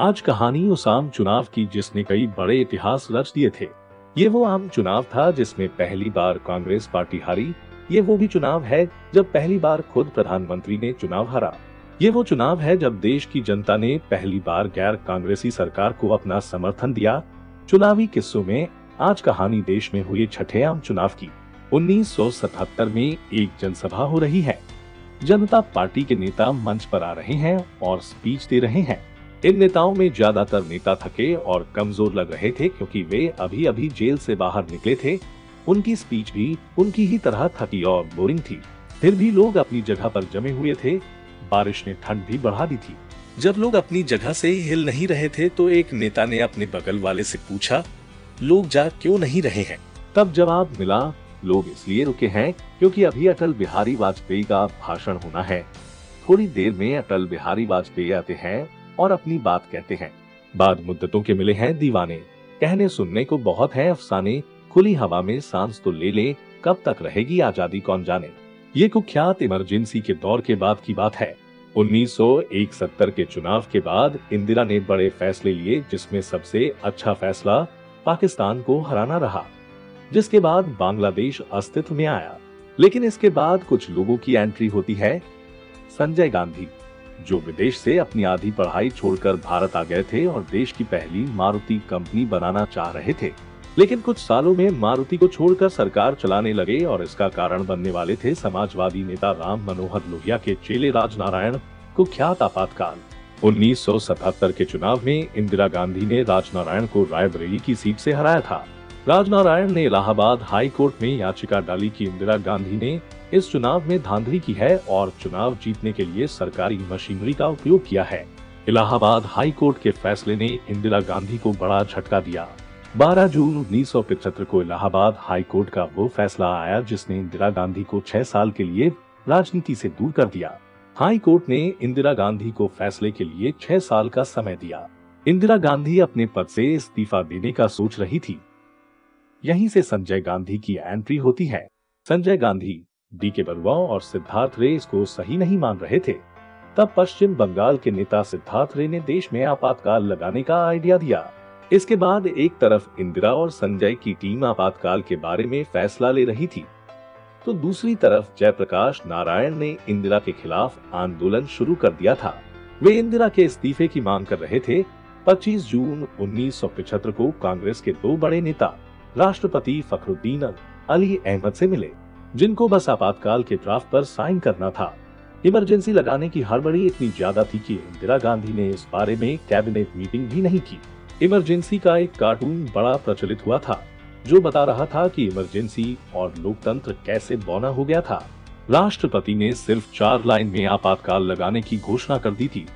आज कहानी उस आम चुनाव की जिसने कई बड़े इतिहास रच दिए थे। ये वो आम चुनाव था जिसमें पहली बार कांग्रेस पार्टी हारी। ये वो भी चुनाव है जब पहली बार खुद प्रधानमंत्री ने चुनाव हारा। ये वो चुनाव है जब देश की जनता ने पहली बार गैर कांग्रेसी सरकार को अपना समर्थन दिया। चुनावी किस्सों में आज कहानी देश में हुए छठे आम चुनाव की। 1977 में एक जनसभा हो रही है। जनता पार्टी के नेता मंच पर आ रहे हैं और स्पीच दे रहे हैं। इन नेताओं में ज़्यादातर नेता थके और कमज़ोर लग रहे थे क्योंकि वे अभी अभी जेल से बाहर निकले थे। उनकी स्पीच भी उनकी ही तरह थकी और बोरिंग थी। फिर भी लोग अपनी जगह पर जमे हुए थे। बारिश ने ठंड भी बढ़ा दी थी। जब लोग अपनी जगह से हिल नहीं रहे थे तो एक नेता ने अपने बगल वाले से पूछा, लोग जा क्यों नहीं रहे हैं? तब जवाब मिला, लोग इसलिए रुके हैं क्योंकि अभी अटल बिहारी वाजपेयी का भाषण होना है। थोड़ी देर में अटल बिहारी वाजपेयी आते हैं और अपनी बात कहते हैं। बाद मुद्दतों के मिले हैं दीवाने। कहने सुनने को बहुत है अफसाने, खुली हवा में सांस तो ले ले, कब तक रहेगी आज़ादी कौन जाने? ये कुख्यात इमरजेंसी के दौर के बाद की बात है। 1971 के चुनाव के बाद इंदिरा ने बड़े फैसले लिए, जिसमें सबसे अच्छा फैसला पाकिस्तान को हराना रहा, जिसके बाद बांग्लादेश अस्तित्व में आया। लेकिन इसके बाद कुछ लोगों की एंट्री होती है। संजय गांधी जो विदेश से अपनी आधी पढ़ाई छोड़कर भारत आ गए थे और देश की पहली मारुति कंपनी बनाना चाह रहे थे। लेकिन कुछ सालों में मारुति को छोड़कर सरकार चलाने लगे और इसका कारण बनने वाले थे समाजवादी नेता राम मनोहर लोहिया के चेले राज राजनारायण कुख्यात आपातकाल। 1977 के चुनाव में इंदिरा गांधी ने राजनारायण को रायबरेली की सीट से हराया था। राजनारायण ने इलाहाबाद हाई कोर्ट में याचिका डाली कि इंदिरा गांधी ने इस चुनाव में धांधली की है और चुनाव जीतने के लिए सरकारी मशीनरी का उपयोग किया है। इलाहाबाद हाई कोर्ट के फैसले ने इंदिरा गांधी को बड़ा झटका दिया। 12 जून उन्नीस को इलाहाबाद हाई कोर्ट का वो फैसला आया जिसने इंदिरा गांधी को छह साल के लिए राजनीति से दूर कर दिया। हाई कोर्ट ने इंदिरा गांधी को फैसले के लिए छह साल का समय दिया। इंदिरा गांधी अपने पद से इस्तीफा देने का सोच रही थी। यहीं से संजय गांधी की एंट्री होती है। संजय गांधी डी के बरुआ और सिद्धार्थ रे इसको सही नहीं मान रहे थे। तब पश्चिम बंगाल के नेता सिद्धार्थ रे ने देश में आपातकाल लगाने का आइडिया दिया। इसके बाद एक तरफ़ इंदिरा और संजय की टीम आपातकाल के बारे में फैसला ले रही थी। तो दूसरी तरफ़ जयप्रकाश नारायण ने इंदिरा के खिलाफ आंदोलन शुरू कर दिया था। वे इंदिरा के इस्तीफे की मांग कर रहे थे। 25 जून 1975 को कांग्रेस के दो बड़े नेता राष्ट्रपति फखरुद्दीन अली अहमद से मिले, जिनको बस आपातकाल के ड्राफ्ट पर साइन करना था। इमरजेंसी लगाने की हड़बड़ी इतनी ज़्यादा थी कि इंदिरा गांधी ने इस बारे में कैबिनेट मीटिंग भी नहीं की। इमरजेंसी का एक कार्टून बड़ा प्रचलित हुआ था, जो बता रहा था कि इमरजेंसी और लोकतंत्र कैसे बौना हो गया था। राष्ट्रपति ने सिर्फ़ चार लाइन में आपातकाल लगाने की घोषणा कर दी थी।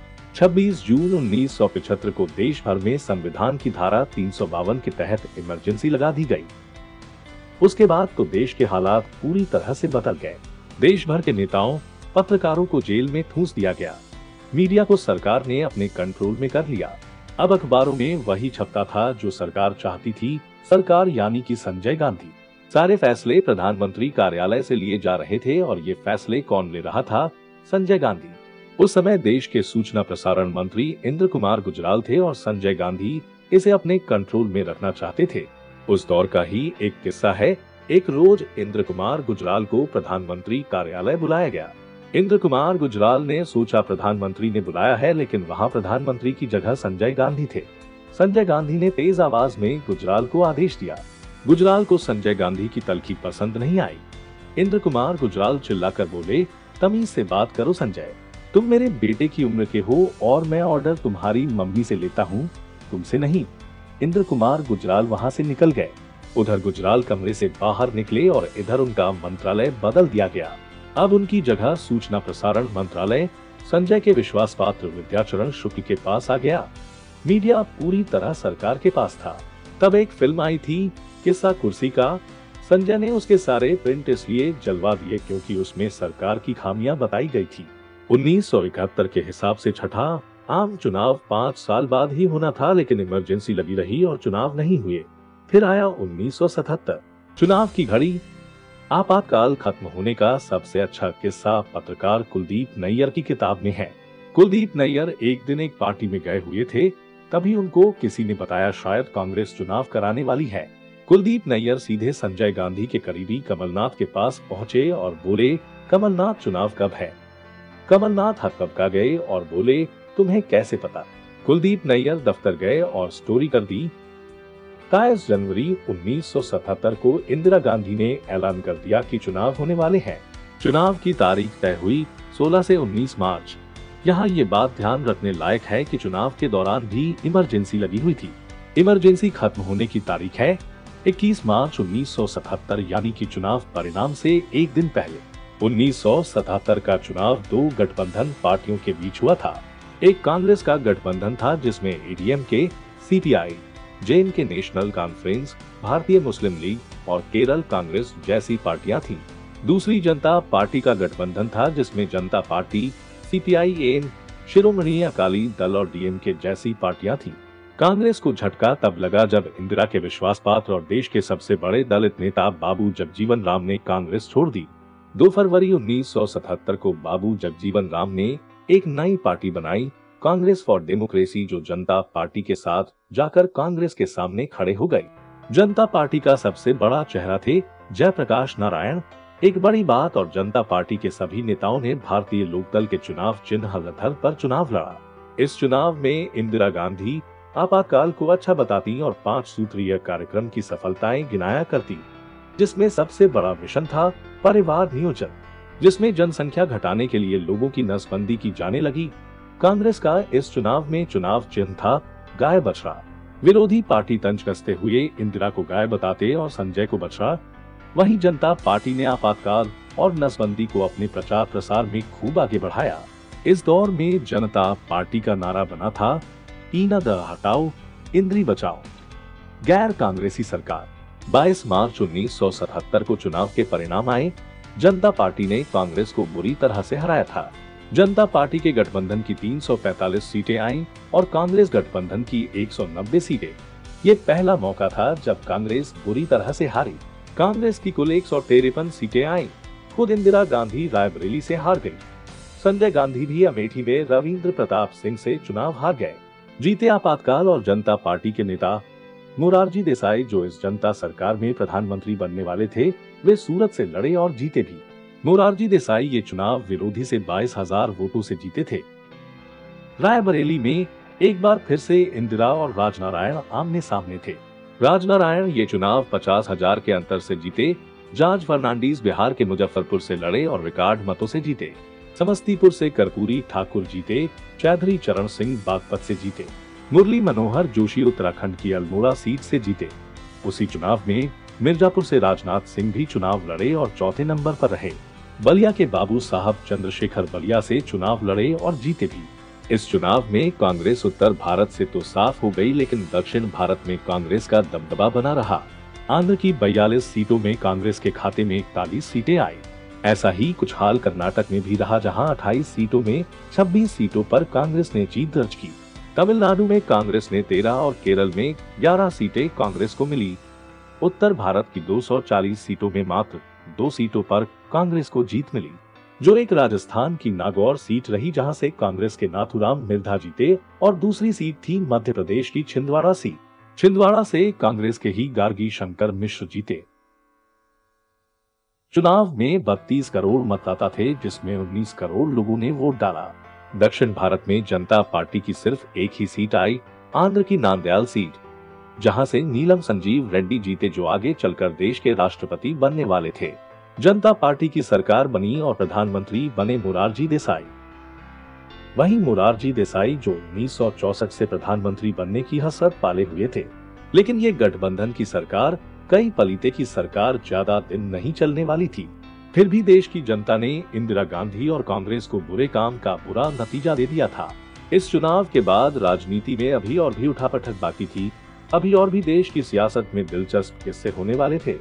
26 जून उन्नीस को देश भर में संविधान की धारा तीन सौ बावन के तहत इमरजेंसी लगा दी गई। उसके बाद तो देश के हालात पूरी तरह से बदल गए। देश भर के नेताओं, पत्रकारों को जेल में ठूस दिया गया। मीडिया को सरकार ने अपने कंट्रोल में कर लिया। अब अखबारों में वही छपता था जो सरकार चाहती थी, सरकार यानी कि संजय गांधी। सारे फैसले प्रधानमंत्री कार्यालय से लिए जा रहे थे और ये फैसले कौन ले रहा था? संजय गांधी। उस समय देश के सूचना प्रसारण मंत्री इंद्र कुमार गुजराल थे और संजय गांधी इसे अपने कंट्रोल में रखना चाहते थे। उस दौर का ही एक किस्सा है। एक रोज इंद्र कुमार गुजराल को प्रधानमंत्री कार्यालय बुलाया गया। इंद्र कुमार गुजराल ने सोचा प्रधानमंत्री ने बुलाया है, लेकिन वहाँ प्रधानमंत्री की जगह संजय गांधी थे। संजय गांधी ने तेज आवाज़ में गुजराल को आदेश दिया। गुजराल को संजय गांधी की तलखी पसंद नहीं आई। इंद्र कुमार गुजराल चिल्लाकर बोले, तमीज से बात करो, संजय। तुम मेरे बेटे की उम्र के हो और मैं ऑर्डर तुम्हारी मम्मी से लेता हूँ, तुमसे नहीं। इंद्र कुमार गुजराल वहाँ से निकल गए। उधर गुजराल कमरे से बाहर निकले और इधर उनका मंत्रालय बदल दिया गया। अब उनकी जगह सूचना प्रसारण मंत्रालय, संजय के विश्वास पात्र विद्याचरण शुक्ल के पास आ गया। मीडिया पूरी तरह सरकार के पास था। तब एक फ़िल्म आई थी, किस्सा कुर्सी का। संजय ने उसके सारे प्रिंट इसलिए जलवा दिए क्योंकि उसमें सरकार की खामियाँ बताई गई थी। उन्नीस के हिसाब से छठा, आम चुनाव पाँच साल बाद ही होना था, लेकिन इमरजेंसी लगी रही और चुनाव नहीं हुए। फिर आया 1977 चुनाव की घड़ी, आपातकाल खत्म होने का सबसे अच्छा किस्सा पत्रकार कुलदीप नैयर की किताब में है। कुलदीप नैयर एक दिन एक पार्टी में गए हुए थे, तभी उनको किसी ने बताया शायद कांग्रेस चुनाव कराने वाली है। कुलदीप नैयर सीधे संजय गांधी के करीबी कमलनाथ के पास पहुँचे और बोले, कमलनाथ चुनाव कब है? कमलनाथ हकबका गए और बोले, तुम्हें कैसे पता? कुलदीप नैयर दफ्तर गए और स्टोरी कर दी। तेईस जनवरी 1977 को इंदिरा गांधी ने ऐलान कर दिया कि चुनाव होने वाले हैं। चुनाव की तारीख तय हुई 16 से 19 मार्च। यहाँ ये बात ध्यान रखने लायक है कि चुनाव के दौरान भी इमरजेंसी लगी हुई थी। इमरजेंसी खत्म होने की तारीख है 21 मार्च 1977 यानी कि चुनाव परिणाम से एक दिन पहले। 1977 का चुनाव दो गठबंधन पार्टियों के बीच हुआ था एक कांग्रेस का गठबंधन था, जिसमें एडीएम के CPI J N National Conference Bharatiya Muslim League और केरल कांग्रेस जैसी पार्टियाँ थीं। दूसरी जनता पार्टी का गठबंधन था, जिसमें Janata party CPI N Shiromani Akali Dal और डीएमके जैसी पार्टियाँ थीं। कांग्रेस को झटका तब लगा जब इंदिरा के विश्वास पात्र और देश के सबसे बड़े दलित नेता बाबू जगजीवन राम ने कांग्रेस छोड़ दी 2 फरवरी 1977 को बाबू जगजीवन राम ने एक नई पार्टी बनाई, कांग्रेस फॉर डेमोक्रेसी, जो जनता पार्टी के साथ जाकर कांग्रेस के सामने खड़े हो गए जनता पार्टी का सबसे बड़ा चेहरा थे जयप्रकाश नारायण। एक बड़ी बात, और जनता पार्टी के सभी नेताओं ने भारतीय लोकदल के चुनाव चिन्ह रथर पर चुनाव लड़ा। इस चुनाव में इंदिरा गांधी आपातकाल को अच्छा बताती और पाँच सूत्रीय कार्यक्रम की सफलताएँ गिनाया करती, जिसमें सबसे बड़ा मिशन था परिवार नियोजन जिसमें जनसंख्या घटाने के लिए लोगों की नसबंदी की जाने लगी। कांग्रेस का इस चुनाव में चुनाव चिन्ह था गाय बछड़ा। विरोधी पार्टी तंज कसते हुए इंदिरा को गाय बताते और संजय को बछड़ा। वहीं जनता पार्टी ने आपातकाल और नसबंदी को अपने प्रचार प्रसार में खूब आगे बढ़ाया। इस दौर में जनता पार्टी का नारा बना था ईना द हटाओ, इंद्री बचाओ। गैर कांग्रेसी सरकार। 22 मार्च 1977 को चुनाव के परिणाम आए। जनता पार्टी ने कांग्रेस को बुरी तरह से हराया था। जनता पार्टी के गठबंधन की 345 सीटें आईं और कांग्रेस गठबंधन की 190 सीटें। ये पहला मौका था जब कांग्रेस बुरी तरह से हारी। कांग्रेस की कुल एक सीटें आईं। खुद इंदिरा गांधी रायबरेली से हार गई संजय गांधी भी अमेठी में रविंद्र प्रताप सिंह से चुनाव हार गए। जीते आपातकाल और जनता पार्टी के नेता मुरारजी देसाई जो इस जनता सरकार में प्रधानमंत्री बनने वाले थे, वे सूरत से लड़े और जीते भी। मोरारजी देसाई ये चुनाव विरोधी से बाईस हज़ार वोटों से जीते थे। रायबरेली में एक बार फिर से इंदिरा और राजनारायण आमने सामने थे। राजनारायण ये चुनाव पचास हज़ार के अंतर से जीते जॉर्ज फर्नांडीज बिहार के मुजफ्फरपुर से लड़े और रिकॉर्ड मतों से जीते। समस्तीपुर से कर्पूरी ठाकुर जीते, चौधरी चरण सिंह बागपत से जीते। मुरली मनोहर जोशी उत्तराखंड की अल्मोड़ा सीट से जीते। उसी चुनाव में मिर्जापुर से राजनाथ सिंह भी चुनाव लड़े और चौथे नंबर पर रहे। बलिया के बाबू साहब चंद्रशेखर बलिया से चुनाव लड़े और जीते भी। इस चुनाव में कांग्रेस उत्तर भारत से तो साफ़ हो गई, लेकिन दक्षिण भारत में कांग्रेस का दबदबा बना रहा। आंध्र की बयालीस सीटों में कांग्रेस के खाते में इकतालीस सीटें आई। ऐसा ही कुछ हाल कर्नाटक में भी रहा, जहाँ 28 सीटों में 26 सीटों पर कांग्रेस ने जीत दर्ज की। तमिलनाडु में कांग्रेस ने 13 और केरल में 11 सीटें कांग्रेस को मिली। उत्तर भारत की 240 सीटों में मात्र दो सीटों पर कांग्रेस को जीत मिली। जो एक राजस्थान की नागौर सीट रही जहाँ से कांग्रेस के नाथुराम मिर्धा जीते और दूसरी सीट थी मध्य प्रदेश की छिंदवाड़ा सीट छिंदवाड़ा से कांग्रेस के ही गार्गी शंकर मिश्र जीते। चुनाव में 32 करोड़ मतदाता थे, जिसमें 19 करोड़ लोगों ने वोट डाला। दक्षिण भारत में जनता पार्टी की सिर्फ़ एक ही सीट आई, आंध्र की नांदयाल सीट, जहाँ से नीलम संजीव रेड्डी जीते जो आगे चलकर देश के राष्ट्रपति बनने वाले थे। जनता पार्टी की सरकार बनी और प्रधानमंत्री बने मुरारजी देसाई। वहीं मुरारजी देसाई जो उन्नीस से प्रधानमंत्री बनने की हसरत पाले हुए थे, लेकिन ये गठबंधन की सरकार, कई पलीते की सरकार ज़्यादा दिन नहीं चलने वाली थी। फिर भी देश की जनता ने इंदिरा गांधी और कांग्रेस को बुरे काम का बुरा नतीजा दे दिया था। इस चुनाव के बाद राजनीति में अभी और भी उठापटक बाकी थी। अभी और भी देश की सियासत में दिलचस्प किस्से होने वाले थे।